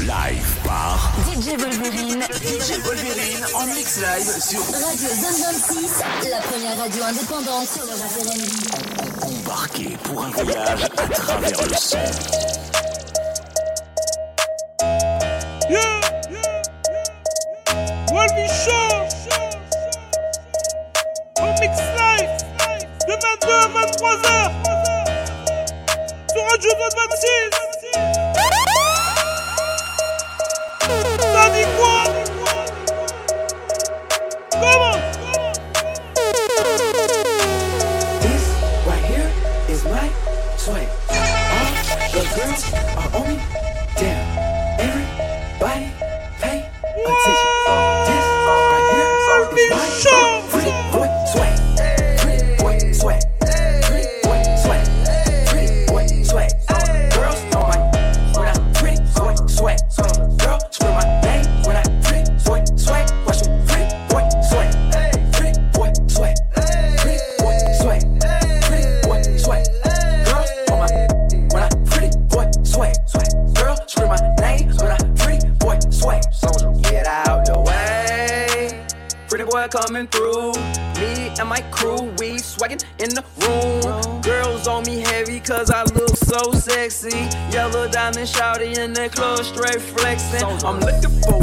live par DJ Wolverine. DJ Wolverine en mix live sur Radio Zone 26, la première radio indépendante sur le rap R&B. Embarqué pour un voyage à travers le son. Yeah, yeah, yeah. Wolvie Show. En mix live. De 22 à 23h. Sur Radio Zone 26. I'm looking for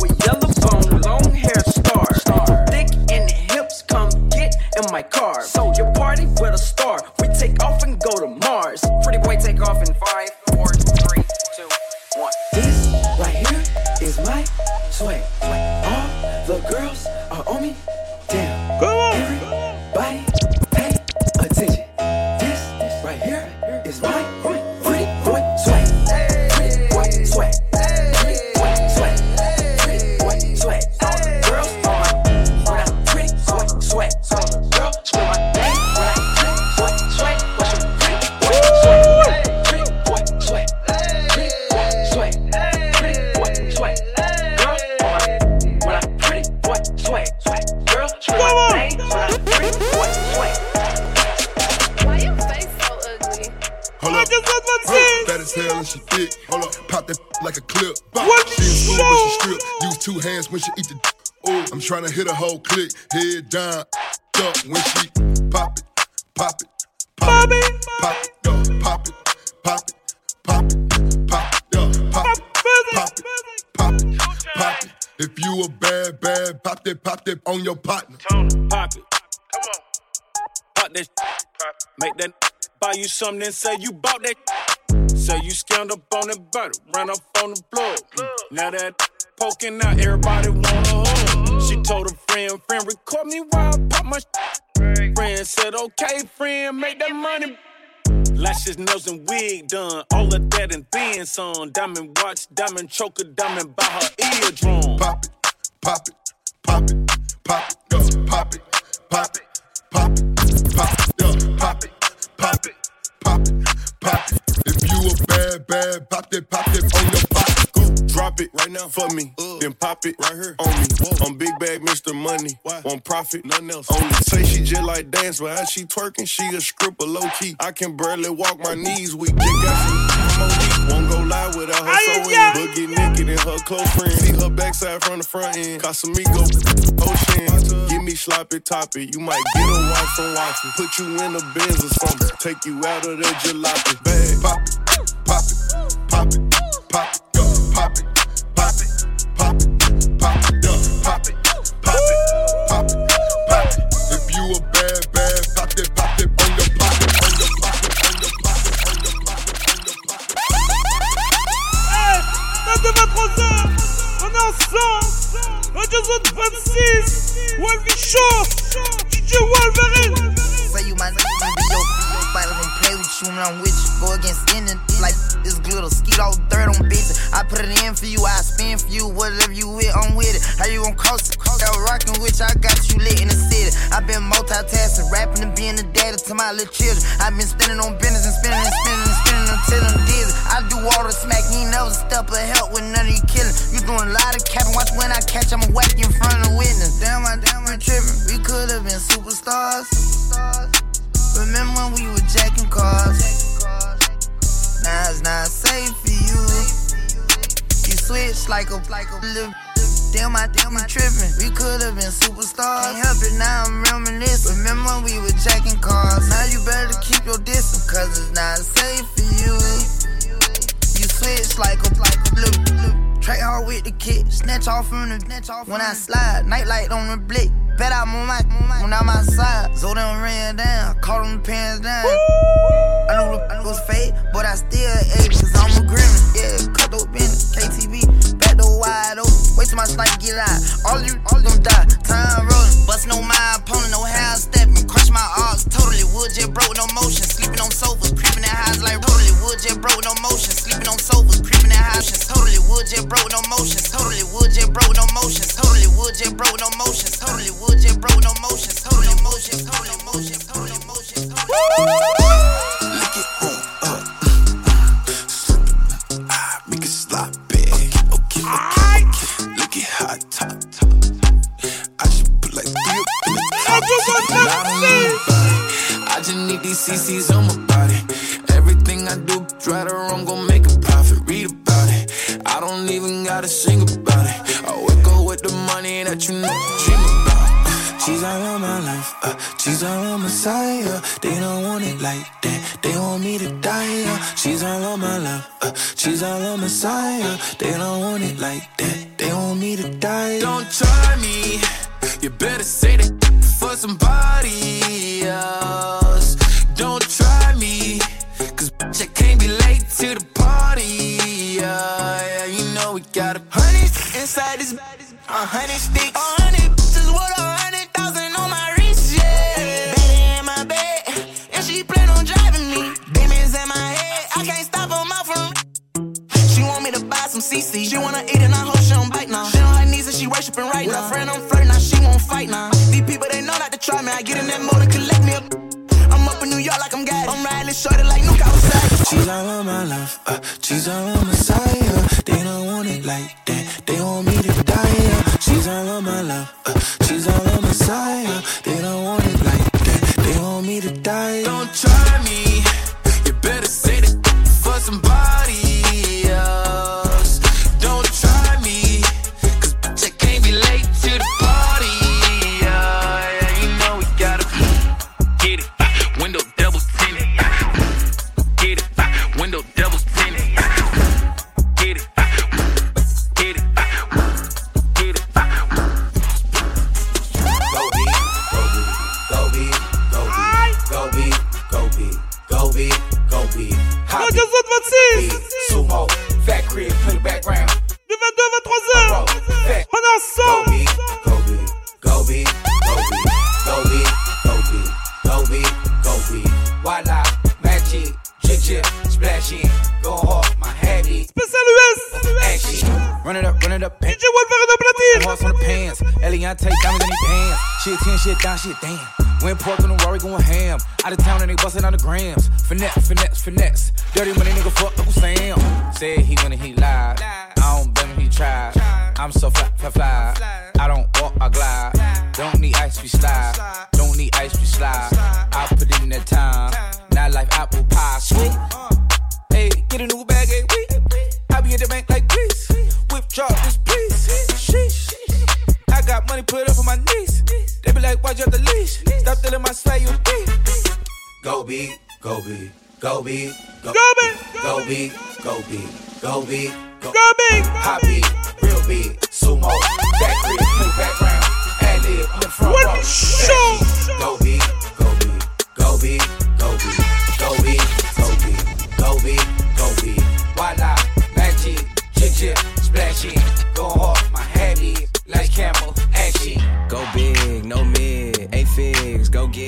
I'm trying to hit a whole click. Head down, up when she pop it, pop it, pop it, pop it, yo, pop it, pop it, pop it, pop it, yo, pop it, pop it, pop it, pop it. If you a bad, bad, pop that, pop that on your partner. Pop it. Come on. Pop that. Make that buy you something and say you bought that. Say you scammed up on that butter, ran up on the plug. Now that poking out, everybody wanna hug. She told a friend, friend, record me while I pop my Friend said, okay, friend, make that money. Lashes, nails, and wig done. All of that and then some. Diamond watch, diamond choker, diamond by her eardrum. Pop it, pop it, pop it, pop it, yo, pop it, pop it, pop it, pop it, yo, pop it, pop it, pop it, pop it. If you a bad, bad, pop that, pop that on your pocket. Go. Drop it right now for me, uh. then pop it right here on me. I'm big bag, Mr. Money. Won't profit, nothing else. Only say she just like dance, but how she twerking, she a stripper low key. I can barely walk my knees weak. Just got some more. Won't go live without her Aye, so yeah. in. Boogie naked and her close friend. See her backside from the front end. Casamigo, ocean. Give me sloppy toppy. You might get a wife from watching. Put you in a Benz or something. Take you out of that jalopy bag. Pop it, pop it, pop it, 2026 One Show DJ Wolverine you man you when I'm with you. Go against any like this glitter, skeet all dirt on bitches. I put it in for you, I spin for you, whatever you with, I'm with it. How you gon' coast it? Got rockin' with I got you lit in the city. i been multitasking, rapping and being a daddy to my little children. i been spending on business and spending and spending and spending until I'm dizzy. I do all the smack, ain't never step of help with none of you killing. You doing a lot of capping, watch when I catch, I'ma whack you in front of the witness. Damn, I damn, I tripping. We could've been superstars. superstars. Remember when we were jacking cars? Now it's not safe for you. You switch like a like a little. Damn, I damn, I trippin'. We could've been superstars. Can't help it, now I'm reminiscing. Remember when we were jacking cars? Now you better keep your distance, cause it's not safe for you. You switch like a like a little. Track hard with the kid, snatch off from the snatch off. When I slide, night light on the blick. Bet I move my, move my when I'm outside. them ran down, caught them pants down. I knew it I knew was fake, but I still ate, cause I'm a grimace. Yeah, cut those in KTB, back door wide open. Wait till my sniper get out. All you, all them die. Time rolling, bust no mind, opponent, no how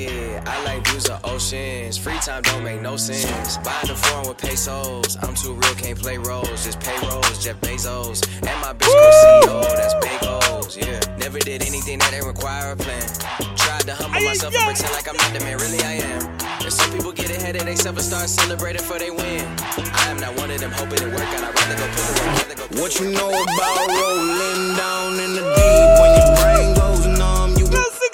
Yeah, I like views of oceans. Free time don't make no sense. Buying the foreign with pesos. I'm too real, can't play roles. Just payrolls, Jeff Bezos. And my bitch co CEO, that's big O's. Yeah, never did anything that didn't require a plan. Tried to humble myself and pretend like I'm not the man, really I am. And some people get ahead of themselves and start celebrating for they win. I am not one of them hoping it work out. I'd rather go put the work. What you know about rolling down in the deep when you break?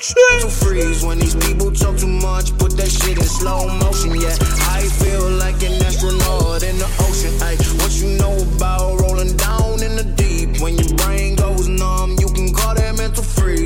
To freeze when these people talk too much, put that shit in slow motion. Yeah, I feel like an astronaut in the ocean. Ay, what you know about rolling down in the deep when your brain goes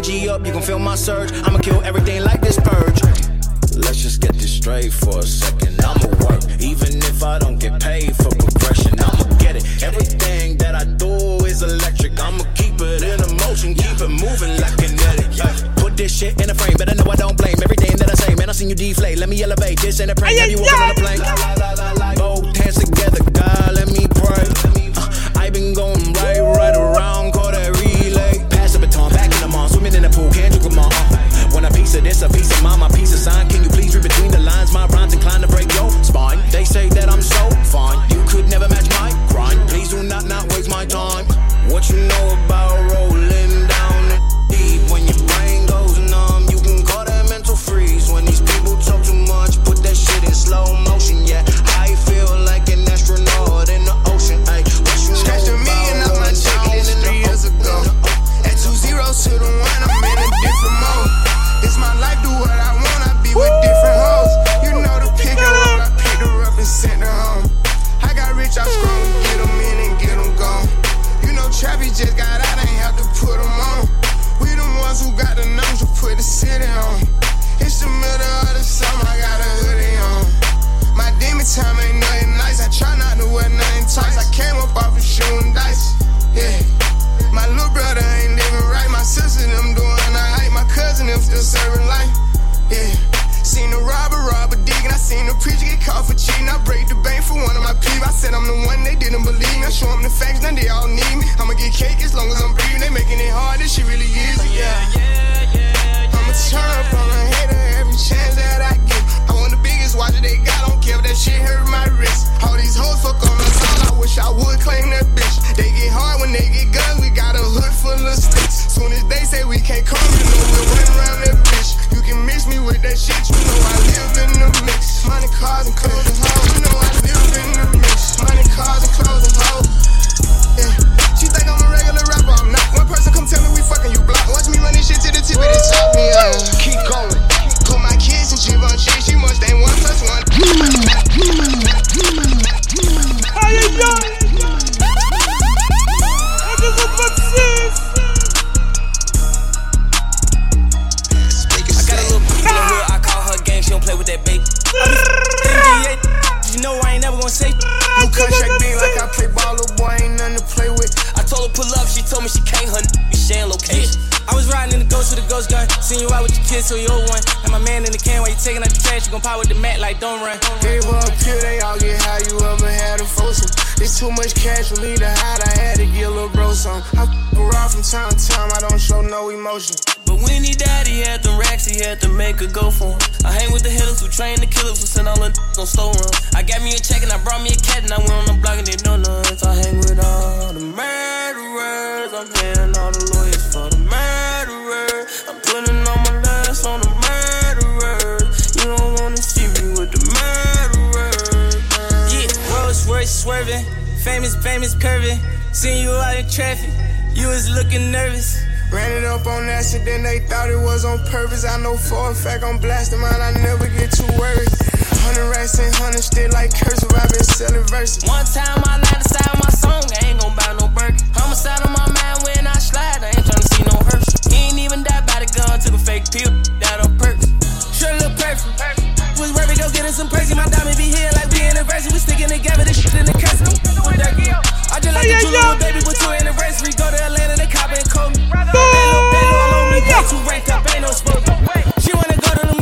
Energy up, you can feel my surge. I'ma kill everything like this purge. Let's just get this straight for a second. I'ma work, even if I don't get paid for progression. I'ma get it. Everything that I do is electric. I'ma keep it in a motion, keep it moving like kinetic. Yeah. Put this shit in a frame, but I know I don't blame everything that I say. Man, I seen you deflate. Let me elevate. This ain't a prank. Have you walking on a plane? Both hands together, God, let me pray. Uh, I been going right, right around, swimming in the pool, can't you come on? Uh, want a piece of this, a piece of mine, my piece of sign. Can you please read between the lines? My rhymes inclined to break your spine. They say that I'm so fine, you could never match my grind. Please do not not waste my time. What you know about out with your so you old one. And my man in the can while you taking out the trash, you gon' pop with the mat like don't run. A pill, they all get high, you ever had a foursome. There's too much cash for me to hide, I had to get a little bro some. I f around from time to time, I don't show no emotion. But when he died, he had the racks, he had to make a go for him. I hang with the hitters who train the killers who send all the on store run. I got me a check and I brought me a cat and I went on the block and they know nuts. I hang with all the murderers, I'm paying all the lawyers for the murderers. Royce swerving, famous, famous curving. Seen you out in traffic, you was looking nervous. Ran it up on accident, they thought it was on purpose. I know for a fact I'm blasting mine, I never get too worried. Hundred racks and hundred still like cursive, i been selling verses. One time I lied aside my song, I ain't gon' buy no Birkin. Homicide on my mind when I slide, I ain't tryna see no hearse. He ain't even died by the gun, took a fake pill, died on purpose. Sure look perfect. Was worried, go get some perky. My diamond be here like we anniversary. We sticking together, this shit in the curse. I just like baby, with two anniversary. Go to Atlanta, they cop and call me. Bend low, bend low, all on me. Way too ranked up, ain't no smoke. She wanna go to the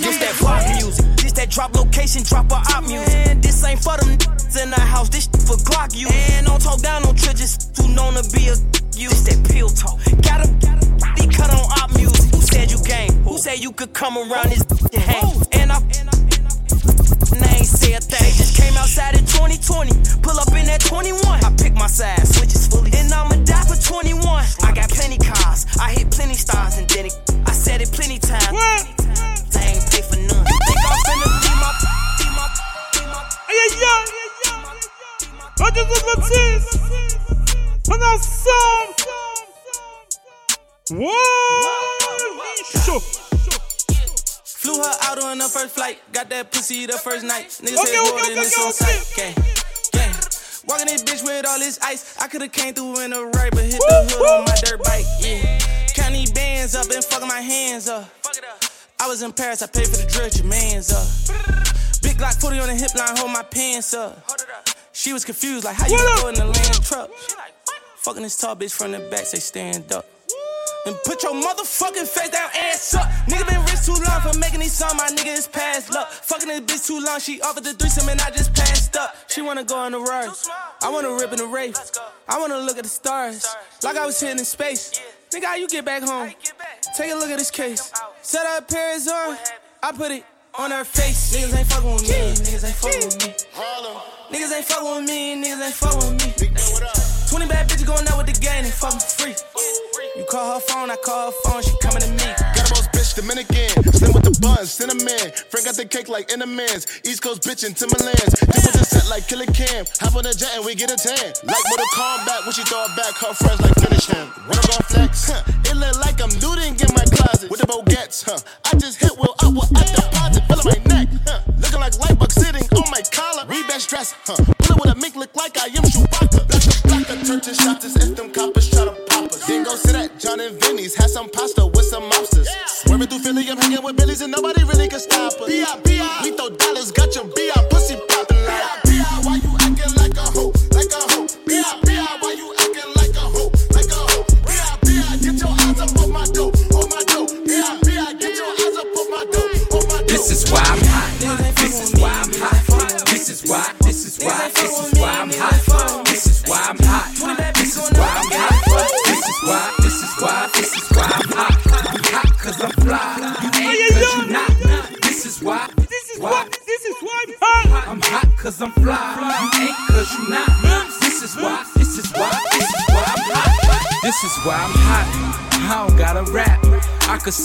This that pop music. This that drop location, drop a op music. And this ain't for them in the house. This for Glock you. And don't talk down on triggers. Too known to be a you. This that pill talk. Got him. He cut on op music. Who said you game? Who said you could come around this and hang? And I. And I ain't say a thing. They just came outside in 2020. Pull up in that 21. I pick my side, switches fully. And I'ma die for 21. I got plenty cars. I hit plenty stars and then it. I said it plenty times. They aïe Radio 26 On est ensemble Wow Chaud Flew her out on the first flight. Got that pussy the first night. Niggas Okay, say okay, okay, on sight. Gang, gang. Walking this bitch with all this ice. I could've came through in a right, but hit the hood on my dirt bike. Yeah. Count these bands up and fucking my hands up. I was in Paris, I paid for the drill, your man's up. Big Glock 40 on the hip line, hold my pants up. She was confused, like, how you go in the land truck? Fucking this tall bitch from the back, say stand up. And put your motherfucking face down, ass up. Nigga been rich too long for making these songs, my nigga is past luck. Fucking this bitch too long, she offered the threesome and I just passed up. She wanna go on the rush. I wanna rip in the race. I wanna look at the stars, like I was hitting in space. Nigga, how you get back home? Take a look at this case. Set up Paris on, I put it on her face. Niggas ain't fucking with me, niggas ain't fucking with me. Niggas ain't fucking with me, niggas ain't fucking with me. 20 bad bitches going out with the gang and fucking free. You call her phone, I call her phone, she coming to me. Got a boss bitch, Dominican. Slim with the buns, cinnamon. Frank got the cake like Enderman's. East Coast bitch in Timberlands. Dip with the set like Killer Cam. Hop on the jet and we get a tan. Like Mortal Kombat, when she throw it back, her friends like finish him. When I'm flex, huh? It look like I'm looting in my closet. With the Bogats, huh? I just hit Will up with a deposit. Feel my neck, huh? Looking like my collar. Rebest dress, huh? Bullet with a mink look like I am Chewbacca. Blacker, blacker, turn to shots as if them coppers try to pop us. Then go sit at John and Vinny's, had some pasta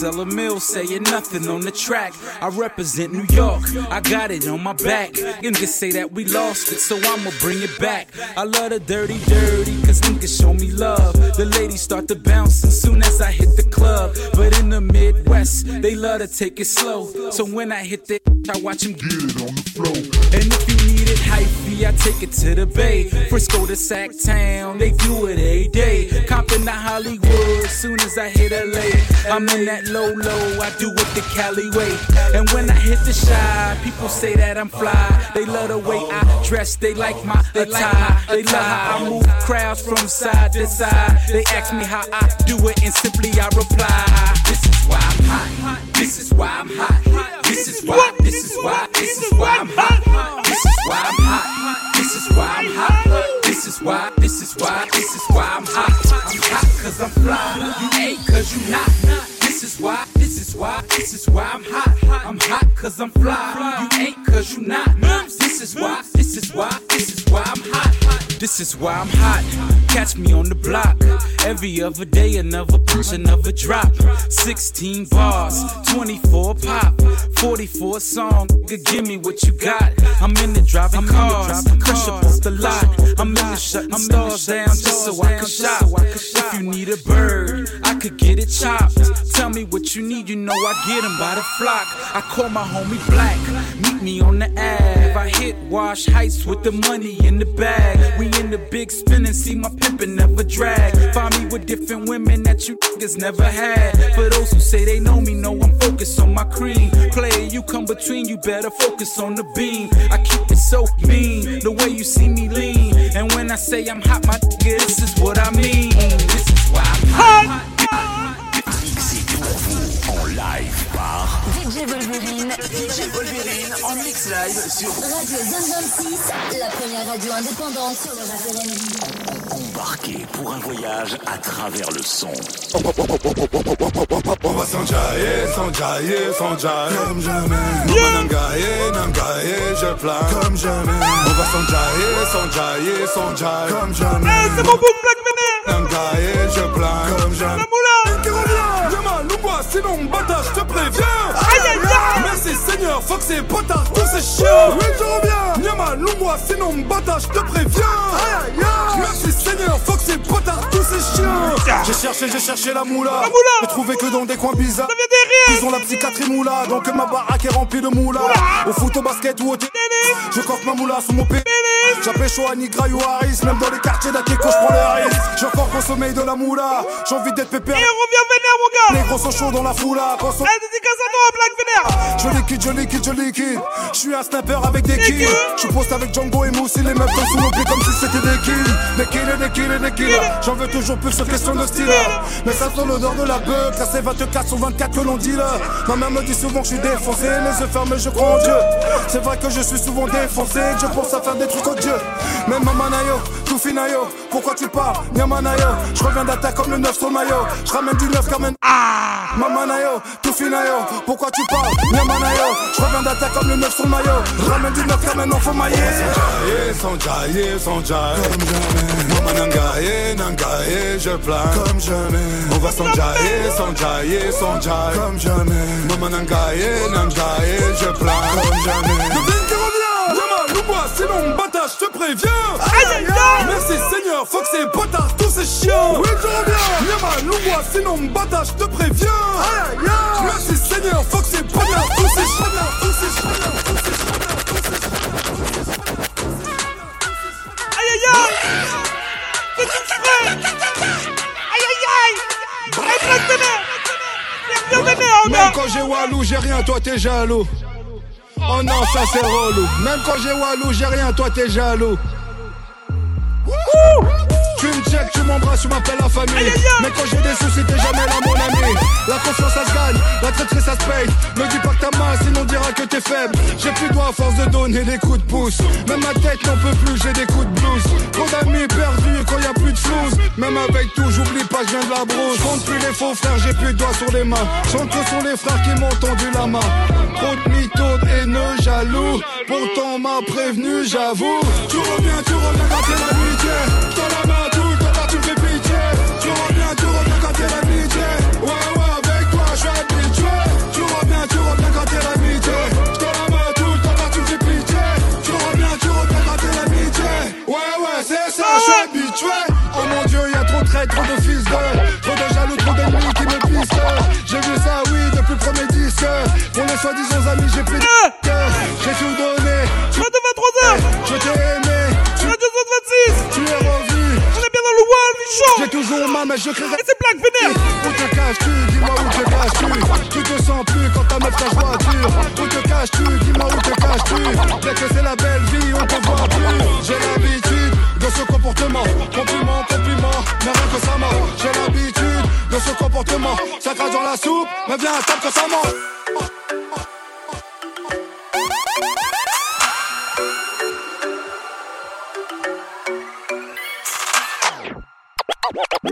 A mill saying nothing on the track. I represent New York. I got it on my back. You niggas say that we lost it, so I'ma bring it back. I love the dirty, dirty, cause niggas show me love. The ladies start to bounce as soon as I hit the club. But in the Midwest, they love to take it slow. So when I hit that, I watch them get it on the floor. And if you need it hyphy, I take it to the Bay. Frisco to Sac Town, they do it a day. Compton to Hollywood, soon as I hit LA. I'm in that low low, I do it the Cali way. And when I hit the shy, people say that I'm fly. They love the way I dress, they like my attire. They love how I move crowds from side to side. They ask me how I do it, and simply I reply. This is why I'm hot. This is why I'm hot. This is why. This is why. This is why I'm hot. This is why I'm hot. This is why I'm hot. This is why, this is why, this is why I'm hot. I'm hot cause I'm fly. You ain't cause you not. This is why, this is why, this is why I'm hot. I'm hot cause I'm fly. You This is why I'm hot. Catch me on the block. Every other day, another push, another drop. 16 bars, 24 pop, 44 song. Nigga, Give me what you got. I'm in the driving cars, crush up off the lot. I'm in the shutting stars down just so I can shop. If you need a bird, I could get it chopped. Tell me what you need, you know I get 'em by the flock. I call my homie Black, meet me on the Ave. I hit Wash Heights with the money in the bag. We in the big spin and see my pimpin' never drag. Me with different women that you niggas never had. For those who say they know me, know I'm focused on my cream. Player, you come between, you better focus on the beam. I keep it so mean, the way you see me lean. And when I say I'm hot, my nigga, this is what I mean. This is why I'm hot. Mixé pour vous en live par DJ Wolverine. DJ Wolverine en mix live sur Radio Zone 26, la première radio indépendante sur le rap R&B. Embarqué pour un voyage à travers le son. On va s'enjailler, s'enjailler, s'enjailler Comme jamais Maman Nangaye, Nangaye, je plane Comme jamais On va s'enjailler, s'enjailler, s'enjailler Comme jamais Eh, c'est mon bout de Black Vénère. Nangaye, je plane Comme jamais La moula. Qui revient? Yama, Lungwa, sinon bata, je te préviens. Merci Seigneur, fuck ces potards, tous ces chiens Oui, je reviens. Yama, Lungwa, sinon bata, je te préviens. Merci Seigneur, fuck ces potards, tous J'ai cherché, j'ai cherché la moula La moula. J'ai trouvé que dans des coins bizarres ils ont la psychiatrie moula, donc ma baraque est remplie de moula. Au foot, au basket ou au tennis, je coque ma moula sous mon pénis. J'appelle chaud à Nigra ou Harris, même dans les quartiers d'Akiko, je prends les risques. J'ai encore consommé de la moula, j'ai envie d'être pépère. Et reviens vénère, mon gars. Les gros sont chauds dans la foula, sont- Eh, dédicace à toi, Black Vénère. je liquide, je liquide, je liquide. Je suis un sniper avec des kills. Je poste avec Django et Moussi, les meufs tombent sous nos pieds comme si c'était des kills. Des kills des kills des kills. J'en veux toujours plus sur question de style. Mais ça sent l'odeur de la beuh. Classé 24 sur 24 que l'on dit là. Ma mère me dit souvent que je suis défoncé. Les yeux fermés, je crois en Dieu. C'est vrai que je suis souvent défoncé. Je pense à faire des trucs Dieu. Même Mamanayo, tout finayo. Pourquoi tu parles, Nyamanayo Je reviens d'attaque comme le 9 sur le maillot. Je ramène du 9 comme un. Mamanayo, tout finayo. Pourquoi tu parles, Nyamanayo Je reviens d'attaque comme le 9 sur le maillot. Je ramène du 9 comme un enfant maillé. Sans jailler, sans jailler, comme jamais. Maman nangaye, nangaye, je plane comme jamais. On va s'enjailler, s'enjailler, s'enjailler comme jamais. Je plane comme jamais. Le vin qui revient, Yama, Loubois, sinon bata, je te préviens. Aïe, aïe, aïe. Merci Seigneur, fuck ces potards, tous ces chiens. Oui, je reviens. Yama, Loubois, sinon bata, je te préviens. Aïe, aïe, aïe. Merci Seigneur, fuck ces potards, tous ces chiens. Tous ces chiens, tous ces chiens. Aïe, aïe, aïe. C'est tout qui fait. Aïe, aïe, aïe. Même quand j'ai Walou, j'ai rien, toi t'es jaloux. Oh non, ça c'est relou. Même quand j'ai Walou, j'ai rien, toi t'es jaloux. Tu me check, tu m'embrasses, tu m'appelles la famille. Mais quand j'ai des soucis, t'es jamais là, mon ami. La confiance, ça se gagne, la traîtrise, ça se paye. Me dis pas que ta main, sinon on dira que t'es faible. J'ai plus de doigts à force de donner des coups de pouce. Même ma tête n'en peut plus, j'ai des coups de blues. Trop d'amis perdus quand y a plus de flouze. Même avec tout, j'oublie pas, je viens de la brousse. Compte plus les faux frères, j'ai plus de doigts sur les mains. Chante que sont les frères qui m'ont tendu la main. Trop de mythos, haineux, jaloux. Pourtant, m'a prévenu, j'avoue. Tu reviens, tu reviens quand t'es la main Oh. Pour les soi-disant amis, j'ai pris de cœur. J'ai tout donné. Tu de 23h. Je t'ai aimé. Tu Radio Zone 26. Tu es revenu. On est bien dans le Wild Show. J'ai toujours mal, mais je crierai. Et c'est Black Vénère. Où te caches-tu? Dis-moi où te caches-tu? Tu te sens plus quand ta meuf tâche voiture Où te caches-tu? Dis-moi où te caches-tu? Dès que c'est la belle vie, on te voit plus J'ai l'habitude de ce comportement Compliment, compliment, mais rien que ça ment J'ai l'habitude de ce comportement Ça crache dans la soupe, mais viens, tape que ça ment Bien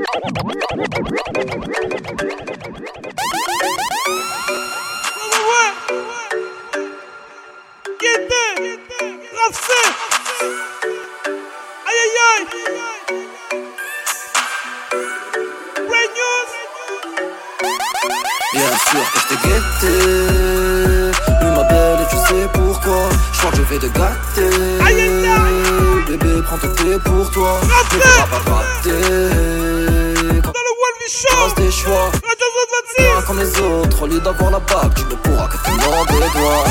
sûr que je t'ai guetté. Et tu sais pourquoi. Je crois que je vais te gâter. Bébé prends ton thé pour toi. Pas rater choix. Comme les autres, au lieu d'avoir la bague Tu ne pourras que te mordre les doigts.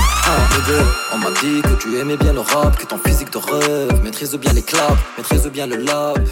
Bébé, on m'a dit que tu aimais bien le rap Que ton physique de rêve Maîtrise bien les claps, maîtrise bien le lab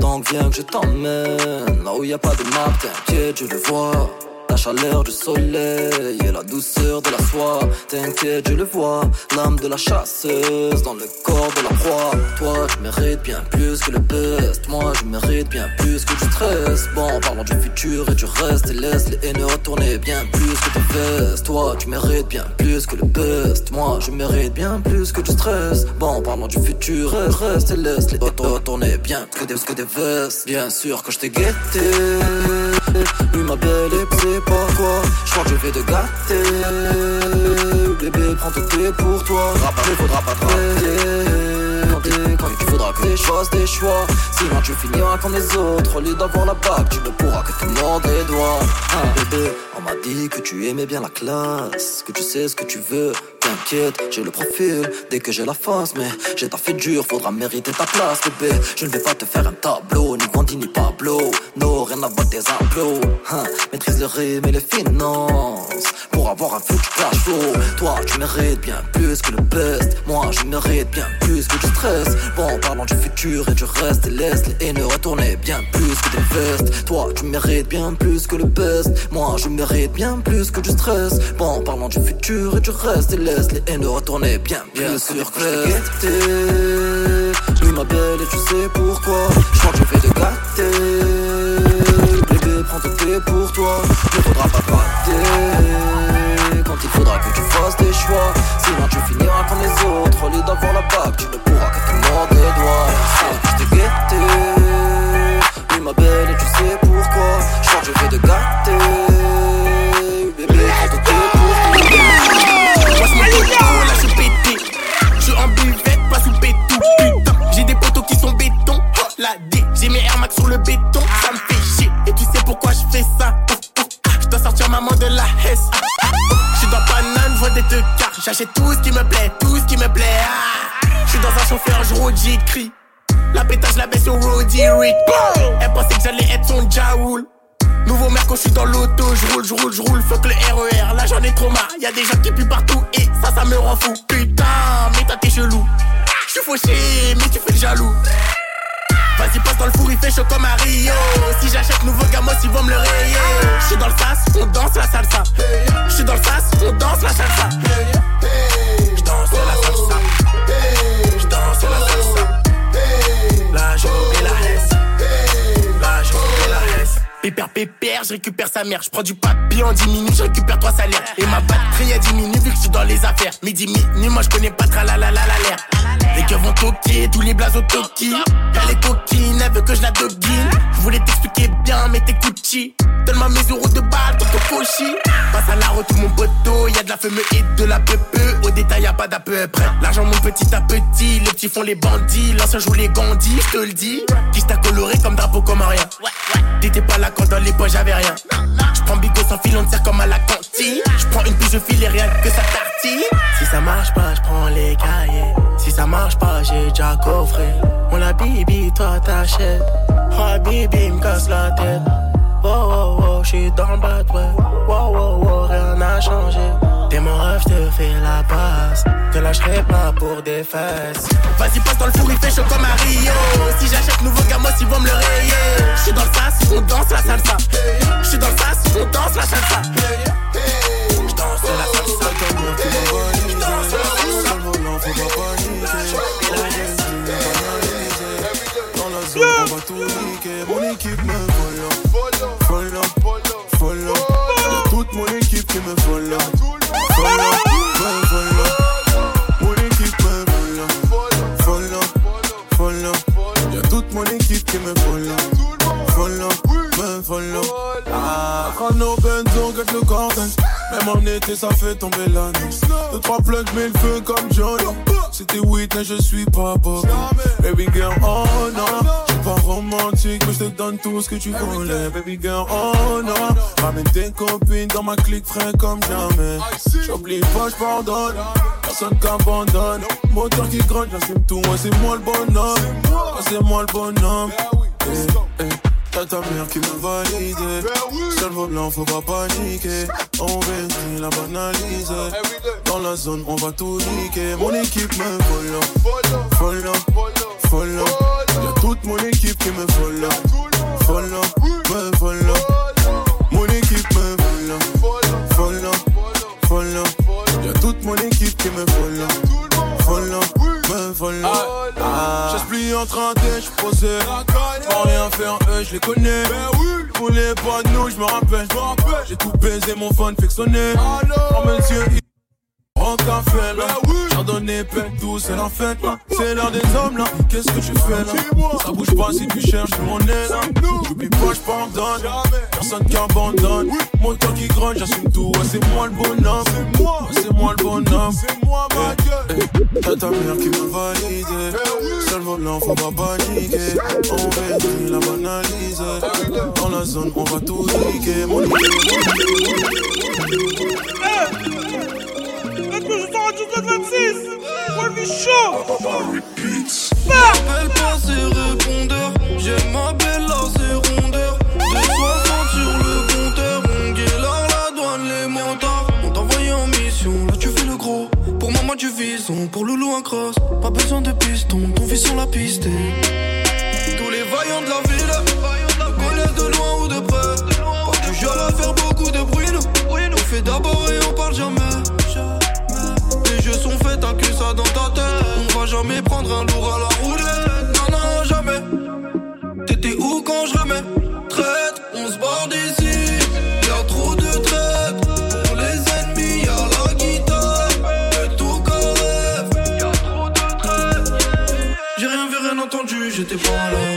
Donc viens que je t'emmène Là où y a pas de map, t'inquiète je le vois la chaleur du soleil et la douceur de la soie. T'inquiète, je le vois, l'âme de la chasseuse dans le corps de la proie. Toi, tu mérites bien plus que le best. Moi, je mérite bien plus que du stress. Bon, parlons du futur et du reste. Et laisse les haineux retourner bien plus que tes vestes. Toi, tu mérites bien plus que le best. Moi, je mérite bien plus que du stress. Bon, parlons du futur et reste. Et laisse les haineux retourner bien plus que des, que des vestes. Bien sûr que je t'ai guetté. Oui, ma belle et sais pas quoi Je crois que je vais te gâter. Bébé prends ton thé pour toi. Rappel faudra pas te quand il faudra que tu fasses des choix Sinon tu finiras comme les autres. Au lieu d'avoir la bague Tu ne pourras que te mordre les doigts. Bébé on m'a dit que tu aimais bien la classe Que tu sais ce que tu veux T'inquiète, j'ai le profil dès que j'ai la face, mais j'ai ta fait dur, faudra mériter ta place, bébé. Je ne vais pas te faire un tableau, ni Gandhi ni Pablo. Non, rien à voir des implots. Hein, maîtrise le rime et les finances pour avoir un futur cash flow. Toi, tu mérites bien plus que le best. Moi, je mérite bien plus que du stress. Bon, parlons du futur et du reste, et laisse les haineux retourner bien plus que des vestes. Toi, tu mérites bien plus que le best. Moi, je mérite bien plus que du stress. Bon, parlons du futur et du reste, les haineux retourner bien, bien sûr que je ma belle, et tu sais pourquoi. Je crois que je vais te gâter. Bébé, prends ton thé pour toi. Ne faudra pas rater. Quand il faudra que tu fasses des choix. Sinon, tu finiras comme les autres. Au lieu d'avoir la bague, tu ne J'achète tout ce qui me plaît, tout ce qui me plaît. Je suis dans un chauffeur, je roule, j'écris. La pétage, la baisse au Roddy Rick. Elle pensait que j'allais être son Jaoul. Nouveau merco, je suis dans l'auto, je roule, je roule, je roule, fuck le RER, là j'en ai trop marre, y'a des gens qui puent partout et ça, ça me rend fou. Putain, mais toi t'es chelou. Je suis fauché, mais tu fais le jaloux. Dans le four, il fait chaud comme à Rio. Si j'achète nouveau gamos, ils vont me le rayer. Je suis dans le sas, on danse la salsa. Je suis dans le sas, on danse la salsa. Je danse la salsa. Je danse la salsa. Là, j'ai oublié la hesse. Pépère, pépère, je récupère sa mère. Je prends du papier en 10 minutes, je récupère trois salaires. Et ma batterie a diminue vu que je dans les affaires. Midi, minuit, moi je connais pas tra la la la la. Les gars vont toquer, tous les blazes au toki. Elle est coquine, elle veut que je la doguine. Je voulais t'expliquer bien, mais t'écoutes chi. Donne-moi mes euros de balle, ton cochi. Passe à la route, mon poteau. Y'a de la fumée et de la pepe. Au détail, y'a pas d'à peu près. L'argent monte petit à petit. Les petits font les bandits. L'ancien joue les gandis, je te le dis. Qui t'a coloré comme drapeau comme rien. T'étais pas là quand dans les poches j'avais rien. J'prends bigot sans fil, on te sert comme à la cantine. J'prends une pige, je file et rien que ça tartine. Si ça marche pas, j'prends les cahiers. Si ça marche pas, j'ai déjà coffré. On la bibi, toi t'achètes. Oh bibi, me casse la tête. Oh oh oh, j'suis dans le lâcherai pas pour des fesses. Vas-y, passe dans le four, il fait comme Rio. Si j'achète nouveau gamos, ils vont me le rayer. J'suis dans le sas, on danse la salsa. J'suis dans le sas, on danse la salsa. J'danse la salsa. La zone, on tout niquer. Mon équipe me follow, follow, follow. Toute mon équipe qui me follow, en ça fait tomber la nuit. Deux, trois plugs, mets le feu comme Johnny. C'était Whitney, je suis pas Bob. Baby girl, oh non. J'suis pas romantique, mais j'te donne tout ce que tu voulais. Baby girl, oh non. Ramène tes copines dans ma clique frais comme jamais. J'oublie pas, j'pardonne. Personne qu'abandonne. Moteur qui gronde, j'assume tout. Ouais, c'est moi le bonhomme. C'est moi le bonhomme. T'as ta mère qui me valide Seul blanc, faut pas paniquer. On vient la banaliser Dans la zone, on va tout niquer. Mon équipe me follow Follow, follow Y'a toute mon équipe qui me follow Follow, me follow Mon équipe me follow Follow, follow Y'a toute mon équipe qui me follow Follow, me follow ah. J'esplie en train j'suis posé Sans rien faire, eux je les connais. Voulais pas de nous, j'me rappelle J'ai tout baisé, mon phone fait sonner. Oh monsieur, en café là. Chardonnay, peine douce, c'est la fête là. C'est l'heure des hommes là. Qu'est-ce que tu fais là? Ça bouge pas si tu cherches, nous on est là. J'oublie pas, j'pardonne Personne qui abandonne. Mon temps qui gronde, j'assume tout. Ouais, C'est moi le bonhomme. C'est moi. Le bonhomme. C'est moi ma gueule. T'as ta mère qui m'a validé. Seul volant, faut pas paniquer On va la banaliser Dans la zone, on va tout niquer. Mon 626 Wolfie Show M'appelle pas ces répondeurs Je m'appelle là ces rondeurs 260 sur le compteur. On guélard la douane, les montards On t'envoyé en mission, là tu fais le gros. Pour maman du vison, pour loulou un cross. Pas besoin de piston, ton vie sur la piste. Tous les vaillants de la ville Connaissent de loin ou de près. Tu du à faire beaucoup de bruit nous. On fait d'abord et on parle jamais dans ta tête. On va jamais prendre un lourd à la roulette. Non, non, jamais. T'étais où quand je remets Traite, on se barre d'ici. Y'a trop de traites. Pour les ennemis, y'a la guitare. Et tout rêve. Y'a trop de traites. J'ai rien vu, rien entendu, j'étais pas là.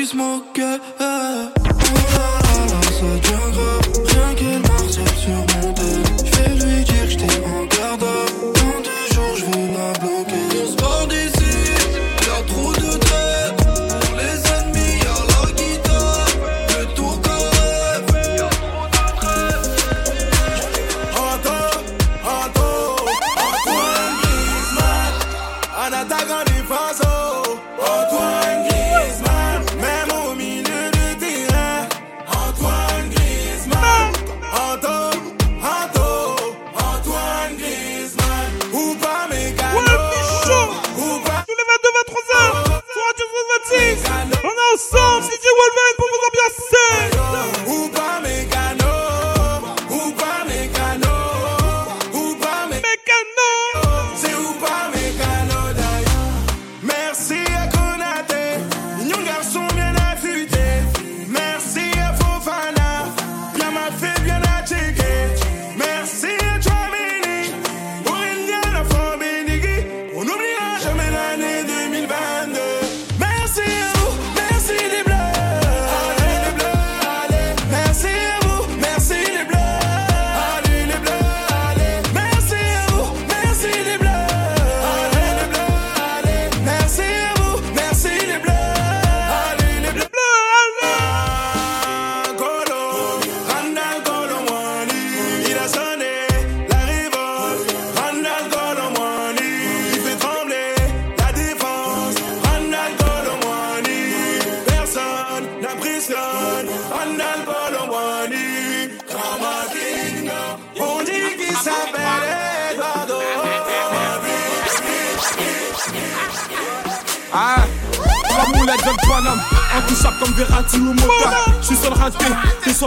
Rappelle-toi quand tu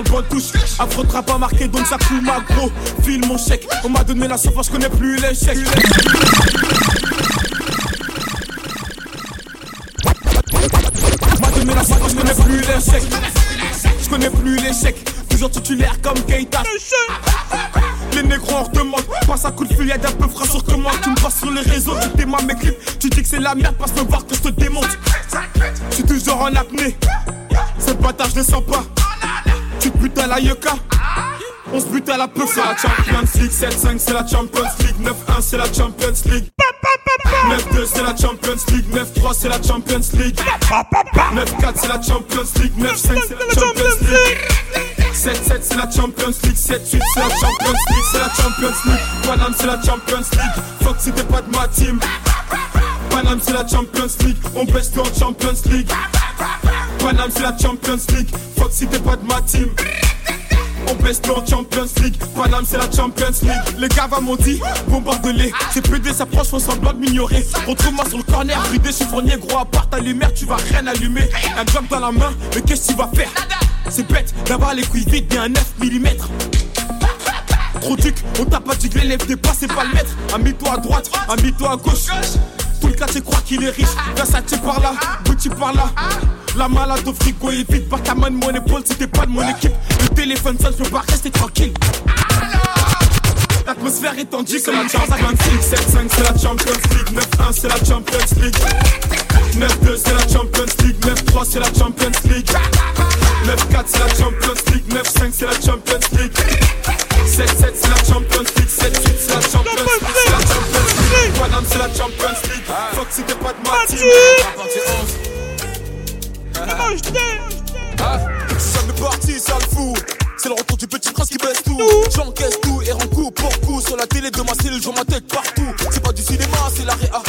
le bon touche. Affrontera pas marqué, donc ça coule ma gros. File mon chèque, on m'a donné la sauce, j'connais plus l'échec. On m'a donné la sauce, j'connais plus l'échec. J'connais plus l'échec, toujours titulaire comme Keita. Les négros en redemande, passe un coup de fil, y'a d'un peu frais sur commande. Tu me passes sur les réseaux, tu démarres mes clips. Tu dis que c'est la merde, passe me voir que je te démonte. Je suis toujours en apnée, cette bâtard je le sens pas. Tu te butes à la yucca. On se bute à la peu, c'est la Champions League 7-5 c'est la Champions League 9-1 c'est la Champions League 9-2 c'est la Champions League 9-3 c'est la Champions League 9-4 c'est la Champions League 9-5 c'est la Champions League 7-7 c'est la Champions League 7-8 c'est la Champions League C'est la Champions League Paname c'est la Champions League Fuck si t'es pas de ma team Paname c'est la Champions League. On baisse tout en Champions League. Paname c'est la Champions League. Fuck si t'es pas de ma team. On baisse tout en Champions League. Paname c'est la Champions League. Les gars m'ont dit bombarde-les C'est PD s'approche faut semblant de m'ignorer. Retrouve-moi sur le corner. Bridé chiffonnier gros à part ta lumière Tu vas rien allumer. Un job dans la main Mais qu'est-ce que tu vas faire? C'est bête d'avoir les couilles vides bien 9 mm Trop duc, on t'a pas dit que l'élève des pas, c'est pas le maître. Ami-toi à droite, ami-toi à gauche. Tout le quartier croit qu'il est riche. Versace par là, Gucci par là. La malade au frigo est vide. Par ta main de mon épaule, c'était pas de mon équipe. Le téléphone sonne, je peux pas rester tranquille. L'atmosphère est tendue comme la Champions League 7-5 c'est la Champions League 9-1 c'est la Champions League 9-2 c'est la Champions League 9-3 c'est la Champions League 9-4 c'est la Champions League 9-5 c'est la Champions League 7-7 c'est la Champions League 7-8 c'est la Champions League C'est la Champions League Paname c'est la Champions League Fuck si t'es pas de ma team C'est jamais parti, ça le fou c'est le retour du petit prince qui baisse tout. J'encaisse tout et rends coup pour coup. Sur la télé de ma cellule, je vois ma tête partout. C'est pas du cinéma, c'est la réa.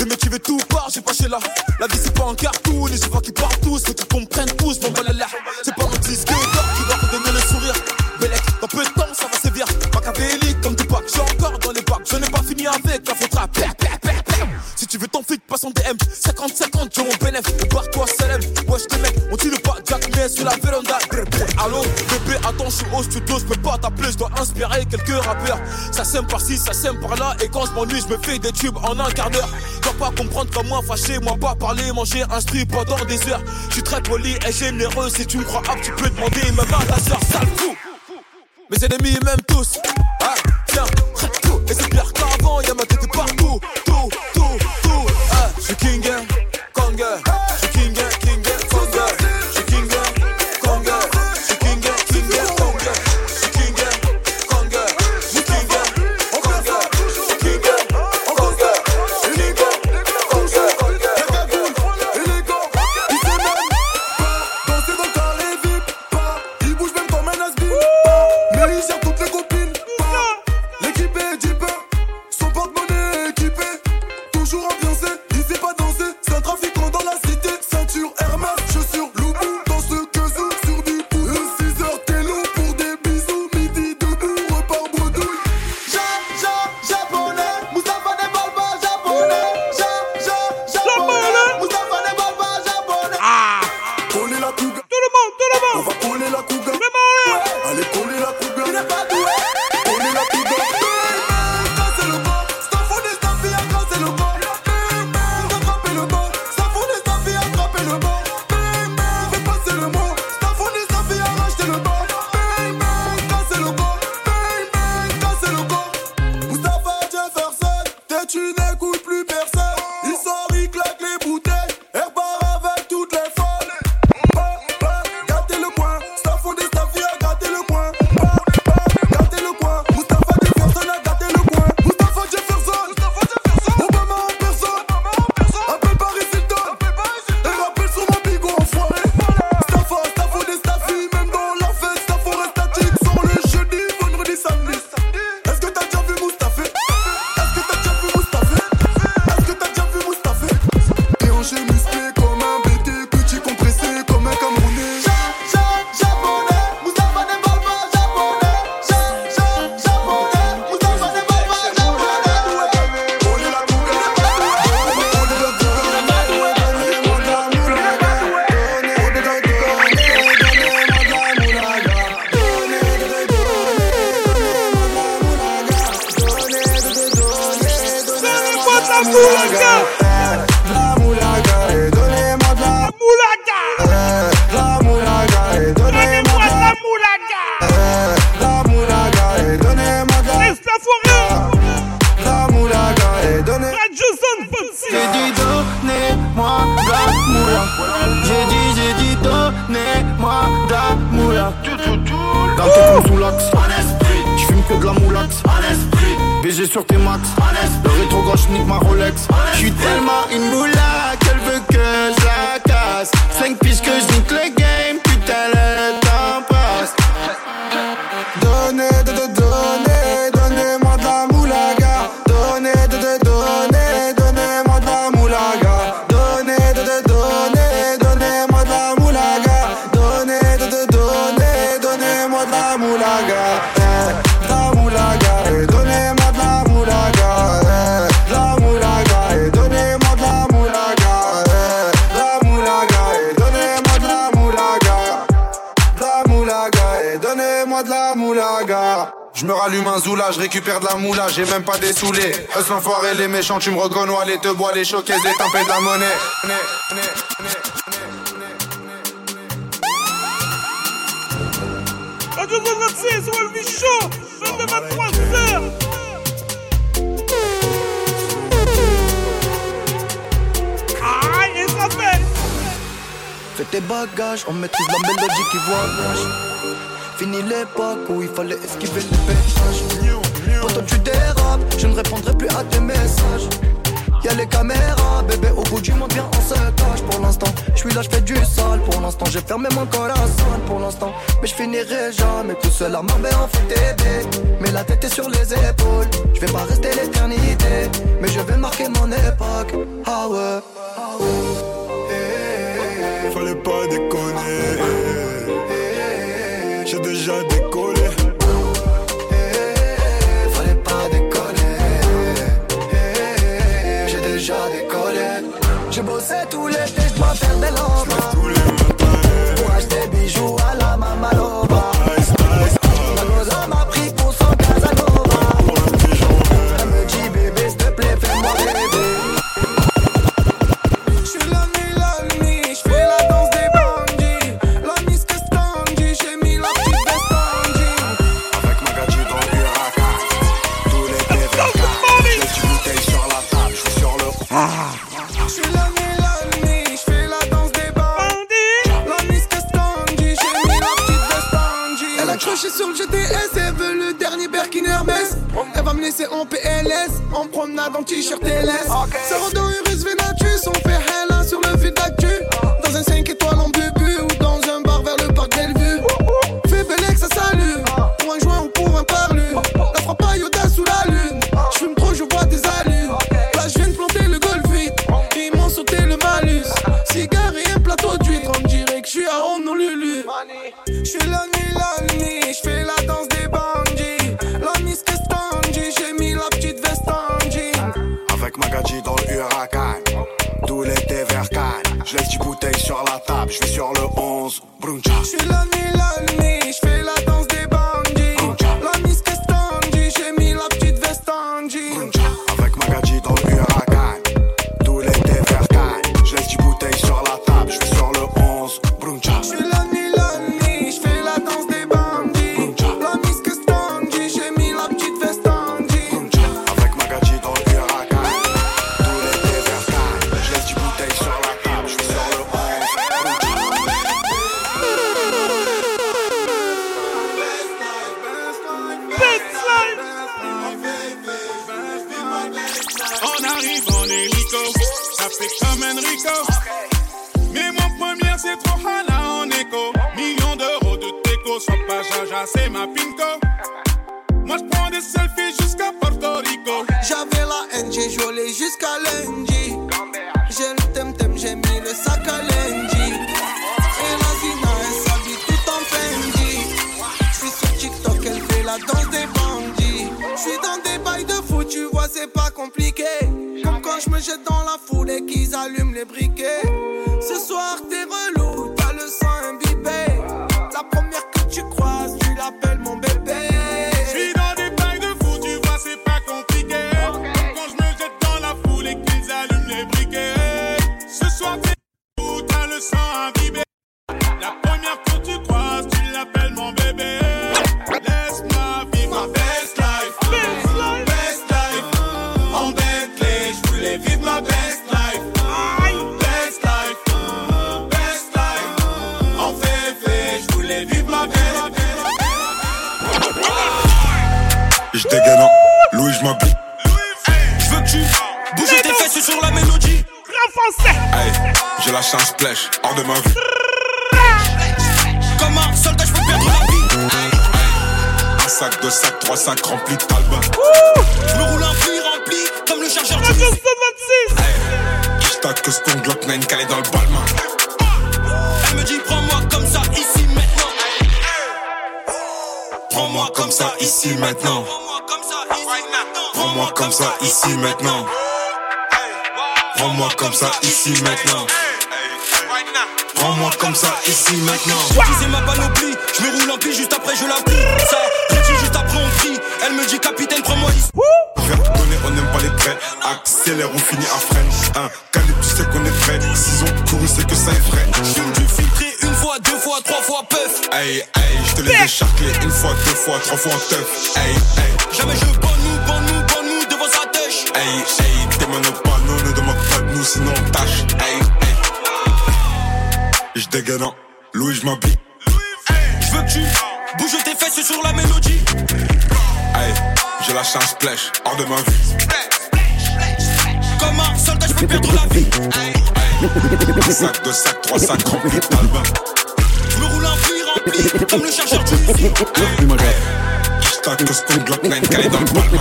Le métier veut tout part, j'ai pas chez là. La vie c'est pas un cartoon, et je vois qui partent tous. Faut qu'ils comprennent tous, bon là C'est pas mon disque passe en DM. 50-50, j'ai mon bénéf. Barre-toi, Salem. Wesh, tes mecs, on tire pas Jack, mais sur la véranda. Allô, bébé, attends, je suis au studio, je peux pas t'appeler, je dois inspirer quelques rappeurs. Ça sème par-ci, ça sème par-là, et quand je m'ennuie, je me fais des tubes en un quart d'heure. Dois pas comprendre comme moi, fâché, moi pas parler, manger un strip pendant des heures. Je suis très poli et généreux, si tu me crois apte, tu peux demander même à ta soeur, sale fou. Mes ennemis m'aiment tous. Ah, tiens, tout. Et c'est pire qu'avant, y'a ma tête partout. je récupère de la moula, j'ai même pas des saoulés. Eux l'enfoiré, les méchants, tu me reconnois, les te bois, les choqués, les tempêtes de la monnaie. Né, né, né. Radio 26, Wolvie Show, 22 23h. Fais tes bagages, on maîtrise la mélodie qui voyage. Fini l'époque où il fallait esquiver les pétages. Quand tu dérapes, je ne répondrai plus à tes messages. Y'a les caméras, bébé, au bout du monde, bien on se cache pour l'instant. Je suis là, je fais du sale pour l'instant. J'ai fermé mon corps à corazon pour l'instant. Mais je finirai jamais tout seul à m'armer en bébé Mais la tête est sur les épaules. Je vais pas rester l'éternité. Mais je vais marquer mon époque. Ah ouais. Ah fallait pas déconner j'ai déjà décollé. Eh, fallait pas décoller. J'ai déjà décollé. J'ai bossé tout Mais mon première, c'est trop hala en écho. Millions d'euros de déco, soit pas jaja, c'est ma pinko. Moi j'prends des selfies jusqu'à Porto Rico. J'avais la haine, j'ai joué jusqu'à lundi. J'ai le temtem, j'ai mis le sac à lundi. Et la Zina, elle s'habille tout en Fendi. J'suis sur TikTok, elle fait la danse des bandits. J'suis dans des bails de fou, tu vois, c'est pas compliqué. Comme quand je me jette dans la foule et qui allume les briquets. Lâché un splash, hors de ma vue. Comme un soldat, je peux perdre la vie. Un sac, deux sacs, trois sacs remplis de talbin. Je me roule un pli rempli comme le chargeur du Radio 126 Je tac que ton Glock 9 calé dans le balmain. Elle me dit prends-moi comme ça ici maintenant. Prends-moi comme ça ici maintenant. Prends-moi comme ça ici maintenant. Prends-moi comme ça ici maintenant. Prends-moi comme ça ici maintenant. C'est ma panoplie, je me roule un pli juste après je la plie. Ça, petit juste après on crie. Elle me dit capitaine prends-moi ici. Vert donné, on n'aime pas les traits. Accélère, on finit à freine. Un calibre, tu sais qu'on est prêt. S'ils ont couru, c'est que ça est vrai. J'fume du filtré une fois, deux fois, trois fois puff. Hey, hey, je te l'ai décharclé une fois, deux fois, trois fois en teuf. Hey, hey, Jamais je bonne nous, bonne nous, bonne nous devant sa tèche. hey, hey, demande pas, non, ne demande pas de nous, sinon on tâche. Hey. Je dégaine en Louis, je m'habille. Je veux que tu bouges tes fesses sur la mélodie. Hey, je lâche un splash, hors de ma vue. Comme un soldat, je peux perdre la vie. Sac, deux sacs, trois sacs remplis de talbin. Je me roule un pli rempli comme le chargeur du. Je tac que ton Glock 9 calé dans le balmain.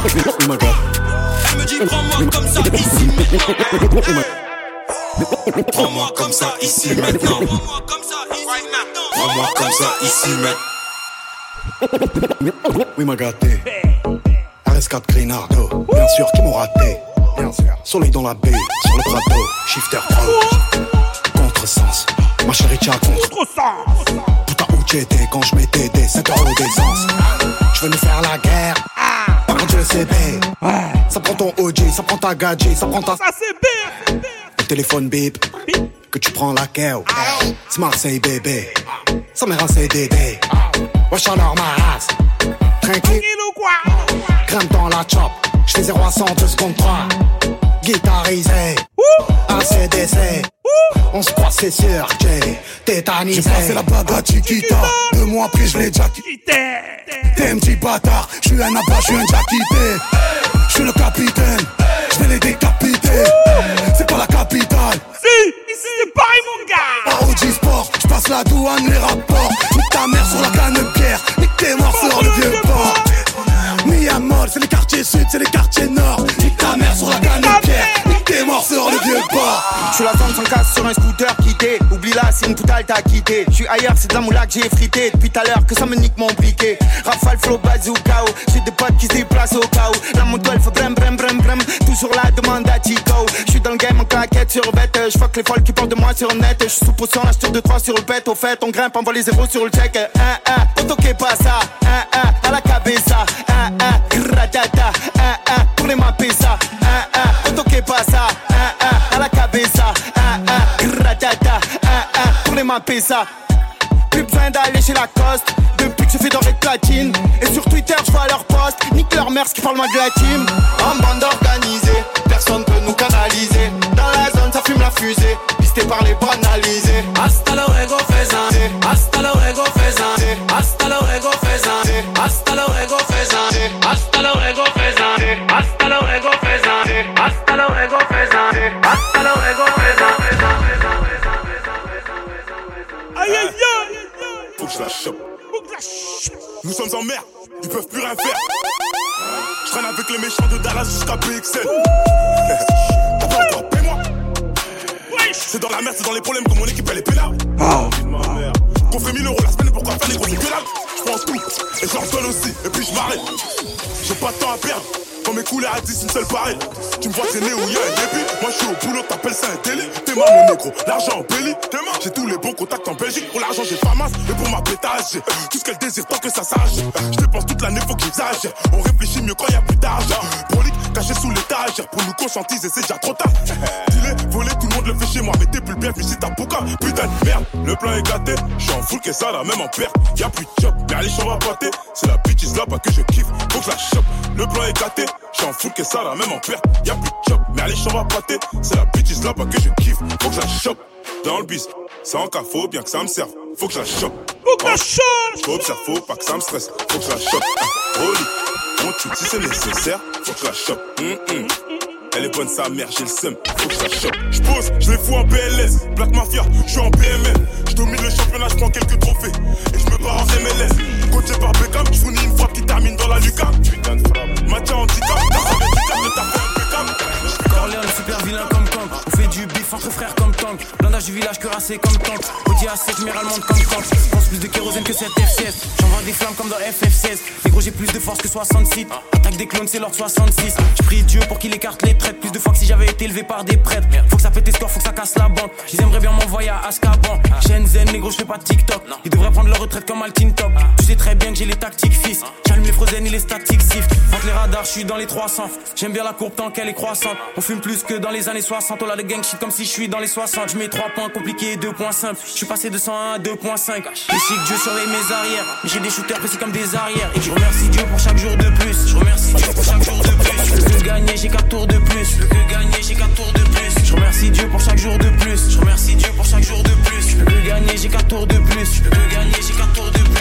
Elle me dit prends-moi comme ça ici maintenant. Prends-moi comme ça ici maintenant. Prends-moi comme ça ici maintenant. Oui, m'a gâté. RS4 Grinardo, bien sûr, qui m'ont raté. Bien sûr. Soleil dans la baie, sur le plateau, shifter pro. Contresens, ma chérie, tcha contre. Contresens. Putain, où t'étais quand je mettais des 5 euros d'essence? Je venais faire la guerre. Par contre, je le sais, bé. Ça prend ton OG, ça prend ta gadget, ça prend ta. Ça c'est bien téléphone bip, que tu prends la keo. C'est Marseille bébé, ça m'est un CDD. Wesh alors ma race, tranquille, ou quoi? Crème dans la chop. J'fais 0 à 100, 2 secondes 3. Guitarisé, ACDC. On se croit, c'est sûr, j'ai tétanisé. J'ai passé la bague à Chiquita, deux mois après je l'ai déjà quitté. T'es un petit bâtard, j'suis un abat, j'suis un jackité. J'suis le capitaine, j'vais les décapiter. C'est pas la capitale. Si, ici c'est Paris mon gars OG Sport, j'passe la douane, les rapports. Une poutale t'as quitté. Je suis ailleurs, c'est de la moula que j'ai frité. Depuis tout à l'heure que ça me nique mon briquet. Rafale, flow, bazooka. J'ai des potes qui se déplacent au où. La moto elle fait brem, brem, brem, brem. Toujours la demande à Chico. Je suis dans le game en claquette sur bête. Je fuck les folles qui parlent de moi sur net. Je suis sous potion, la de 3 sur le pet. Au fait, on grimpe, envoie les zéros sur le check. Un, un, auto qui pas ça. Un, un, à la cabeza. Un, un, gratata. Un, un, pour les mapper Ça. Plus besoin d'aller chez Lacoste Depuis que je fais doré de platine Et sur Twitter je vois leur post Nique leur mère qui parle moins de la team En bande organisée Personne peut nous canaliser. Dans la zone ça fume la fusée. Pisté par les banalisés Hasta luego faisant Hasta luego faisant Hasta luego faisant Hasta luego faisant Hasta luego faisant Hasta luego faisant Hasta Hasta Nous sommes en mer, ils peuvent plus rien faire. Je traîne avec les méchants de Dallas jusqu'à PXL. T'as pas encore, paie-moi. C'est dans la merde, c'est dans les problèmes que mon équipe elle est pénale. Qu'on fait 1000 euros la semaine, pourquoi faire des gros dalle Je prends tout, et j'en donne aussi, et puis je m'arrête. J'ai pas de temps à perdre. Quand mes couleurs à 10, une seule pareille. Tu me vois traîner où y'a un début. Moi je suis au boulot, t'appelles ça un délit. T'es moi mon négro, l'argent en belly. J'ai tous les bons contacts en Belgique. Pour l'argent, j'ai pas masse, mais pour ma pétage, tout ce qu'elle désire tant que ça sache. Je dépense toute l'année, faut que j'exagère. On réfléchit mieux quand y a plus d'argent. Prolique, caché sous l'étagère. Pour nous conscientiser, c'est déjà trop tard. Tout le fait chez moi. Mais t'es plus le bienvenu si t'as bouca. Putain de merde, le plan est gâté. Je suis en full que ça, là, même en perte. Y'a plus de job, mais allez, j'en va pâter. C'est la bitch is là, pas que je kiffe. Faut que je la chope. Le plan est gâté. Je suis en full que ça, là, même en perte. Y'a plus de job, mais allez, j'en va pâter. C'est la bitch is là, pas que je kiffe. Faut que je la chope. Dans le bis, c'est en cas, faut bien que ça me serve. Faut que je la chope. Faut que la chope. J'observe, faut pas que ça me stresse. Faut que je la chope. Ah, Au lit, on tue si c'est nécessaire. Faut que je la chope. Hum, hum. Elle est bonne sa mère, j'ai le seum, faut que ça choque. J'pose, j'les fous en PLS, Black Mafia, j'suis en PMF. J'domine le championnat, j'prends quelques trophées. Et j'me barre en MLS. Coaché par Beckham, j'fournis une frappe qui termine dans la lucarne. Putain de frappe. Maintien handicap, t'as fait handicap, ne t'as fait Corleone, super vilain comme. On fait du bif entre frères comme Tank. Blindage du village cuirassé comme Tank. Audi A7, généralement comme Tank. Pense plus de kérosène que cette F16. J'envoie des flammes comme dans FF16. Les gros, j'ai plus de force que 66. Attaque des clones, c'est l'ordre 66. J'prie Dieu pour qu'il écarte les traites. Plus de fois que si j'avais été élevé par des prêtres. Faut que ça pète tes scores, faut que ça casse la banque. Ils aimeraient bien m'envoyer à Azkaban. Shenzhen, les gros, j'fais pas de TikTok. Ils devraient prendre leur retraite comme Altin Top. Tu sais très bien que j'ai les tactiques fils. J'allume les frozen et les statiques sif. Entre les radars, j'suis dans les 300. J'aime bien la courbe tant qu'elle est croissante. Plus que dans les années 60. On a le gang shit comme si je suis dans les 60. Je mets 3 points compliqués et 2 points simples. Je suis passé de 101 à 2.5. Les chic, Dieu surveille mes arrières. J'ai des shooters précis comme des arrières. Et je remercie Dieu pour chaque jour de plus. Je remercie Dieu pour chaque jour de plus. Je peux que gagner, j'ai 4 tours de plus. Je peux que gagner, j'ai 4 tours de plus. Je remercie Dieu pour chaque jour de plus. Je remercie Dieu pour chaque jour de plus. Je peux que gagner, j'ai 4 tours de plus. Je peux que gagner, j'ai 4 tours de plus.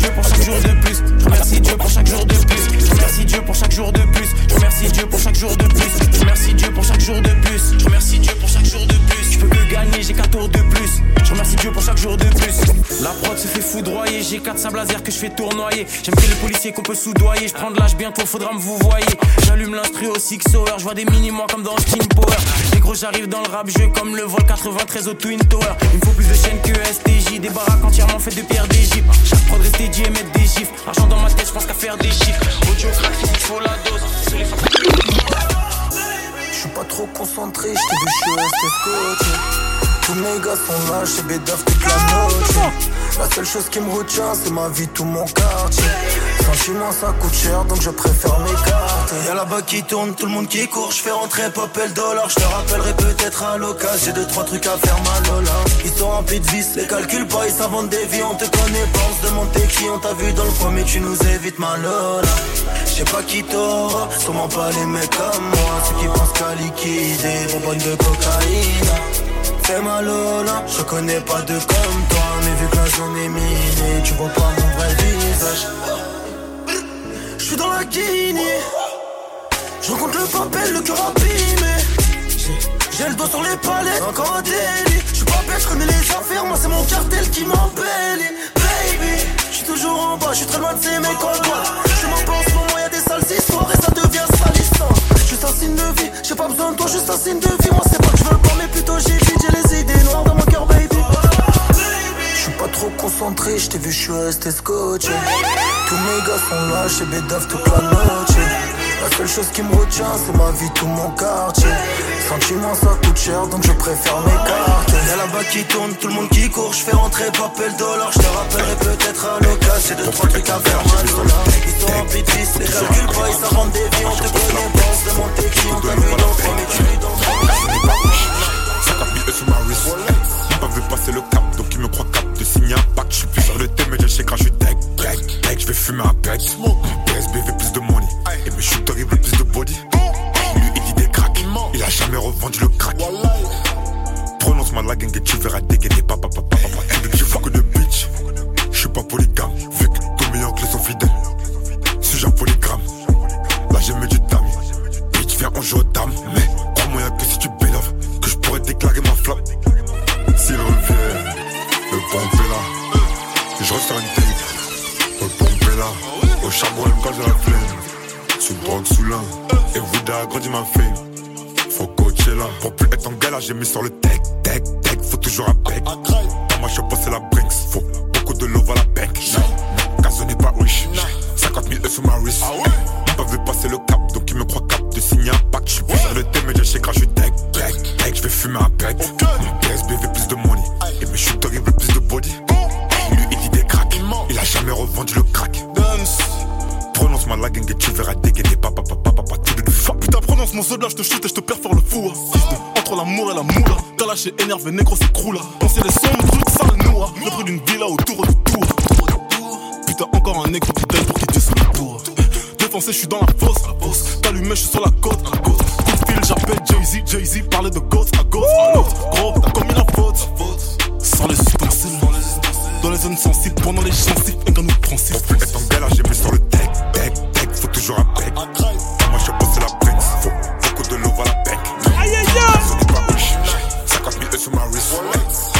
Dieu pour chaque jour de plus. Je remercie Dieu pour chaque jour de plus. Je remercie Dieu pour chaque jour de plus. Je remercie Dieu pour chaque jour de plus. Je remercie Dieu pour chaque jour de plus. Je remercie Dieu pour chaque jour de plus. Je peux que gagner, j'ai 4 tours de plus. Je remercie Dieu pour chaque jour de plus. La prod se fait foudroyer. J'ai 4 sables laser que je fais tournoyer. J'aime bien les policiers qu'on peut soudoyer. Je prends de l'âge bientôt, faudra me vous voyez. J'allume l'instru au Six Hour. Je vois des mini-mois comme dans Steam Power. Les gros, j'arrive dans le rap jeu comme le vol 93 au Twin Tower. Il me faut plus de chaînes que STJ. Des baraques entièrement faites de pierre d'Égypte. Chaque prod reste dédié, mettre des chiffres. Argent dans ma tête, je pense qu'à faire des chiffres. Audio crack, faut la dose. Je suis pas trop concentré, je t'ai vu, je suis. Tous mes gars sont là, chez Bédaf toute la noche. La seule chose qui me retient, c'est ma vie, tout mon quartier. Sentiment, ça coûte cher, donc je préfère m'écarter. Y'a là-bas qui tourne, tout le monde qui court, je fais rentrer pop et le dollar, je te rappellerai peut-être à l'occasion, j'ai deux trois trucs à faire mal Lola. Ils sont remplis de vices, les calculs pas, ils s'inventent des vies, on te connaît pas, on se demande t'es qui, on t'a vu dans le premier, tu nous évites ma Lola. Je sais pas qui t'aura, sûrement pas les mecs comme moi, ceux qui pensent qu'à liquider, bonbonne de cocaïne. Fais ma Lola, je connais pas de comme toi, mais vu que la zone est minée, tu vois pas mon vrai visage. Je suis dans la Guinée, je rencontre le papel, le cœur abîmé. J'ai- le doigt sur les palettes, encore un. Je suis pas bête, je connais les affaires, moi c'est mon cartel qui m'embellit. Baby, je suis toujours en bas, je suis très loin de ces mecs en. Je m'en pense, moment, y a des sales histoires et ça devient salissant. Juste un signe de vie, j'ai pas besoin de toi, juste un signe de vie. Moi c'est pas que je veux le pas, mais plutôt j'ai vite, j'ai les idées noires dans mon cœur, baby. Je suis pas trop concentré, je t'ai vu, je suis resté scotché. Tous mes gars sont là, chez Bédaf toute la noche. La seule chose qui me retient, c'est ma vie, tout mon quartier. Sentiment, ça coûte cher, donc je préfère m'écarter. Y'a là-bas qui tourne, tout le monde qui court, je fais rentrer le dollar, je te rappellerai peut-être à l'occasion, j'ai deux trois trucs à faire mal. Ils sont remplis de vices, les calculs pas, ils s'inventent des vies, on te connaît pas, on se demande t'es qui, It's work.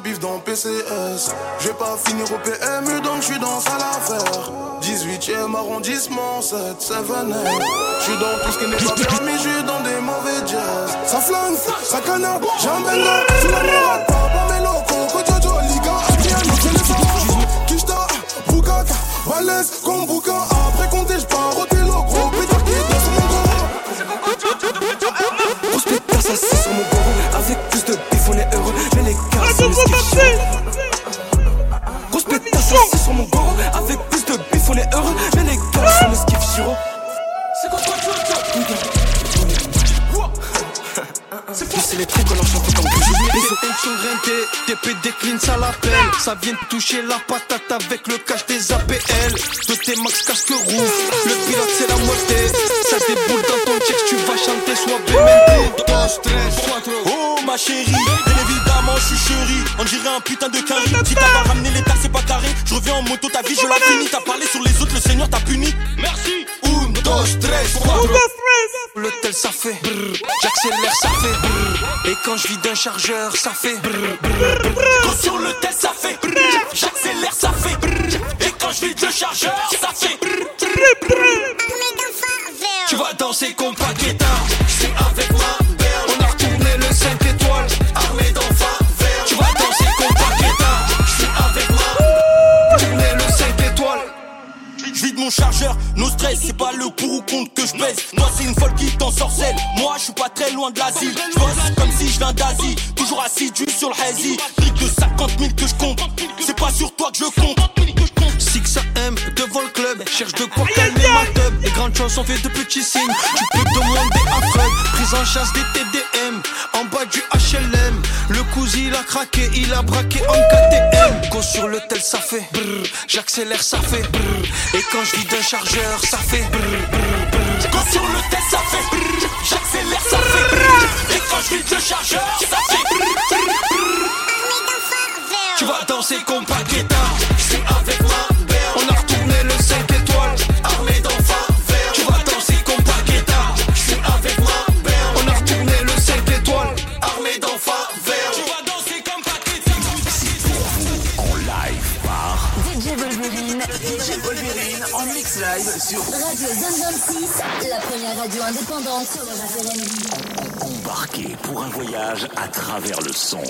Bif dans PCS. J'vais pas finir au PMU, donc j'suis dans sale affaire. 18ème arrondissement, 7, 7, J'suis dans tout ce qui n'est pas permis, j'suis dans des mauvais jazz. Ça flingue, ça canard, j'ai un banger. C'est la merde, pas pour mes locaux. Kojojo, Liga, Adriano, téléphone. Kishta, Bukaka, comme bouquin. Après compter, toucher la patate avec le cash des APL. De tes max casque rouge, le pilote c'est la moitié. Ça déboule dans ton check, tu vas chanter, soit stress, cuatro. Oh ma chérie, bien évidemment je suis chérie On dirait un putain de carré. Si t'as pas ramené l'état c'est pas carré. Je reviens en moto, ta vie je la finis. T'as parlé sur les autres, le seigneur t'a puni. Merci Un, dos, tres, cuatro. Le tel ça fait. J'accélère ça fait. Et quand je vide un chargeur ça fait. Quand sur le test ça fait. J'accélère ça fait. Et quand je vide le chargeur ça fait. Tu vas danser comme Paqueta C'est avec je suis pas très loin de l'asile. Je comme si je viens d'Asie. Toujours assidu sur le hazy. Brique de 50 000 que je compte. C'est pas sur toi que je compte. Six AM devant le club Cherche de quoi calmer ma teub Les grandes choses sont faites de petits signes Tu peux demander un Freud Prise en chasse des TDM En bas du HLM Le cousin il a craqué Il a braqué en KTM Go sur le tel ça fait brrr. J'accélère ça fait brrr. Et quand je vide un chargeur ça fait brrr, brrr, brrr. Quand sur le test ça fait. J'accélère ça fait. Et quand je vide le chargeur ça fait. Tu vas danser comme Paqueta C'est avec ma Radio Zone 26, la première radio indépendante sur le R&B. Embarqué pour un voyage à travers le son.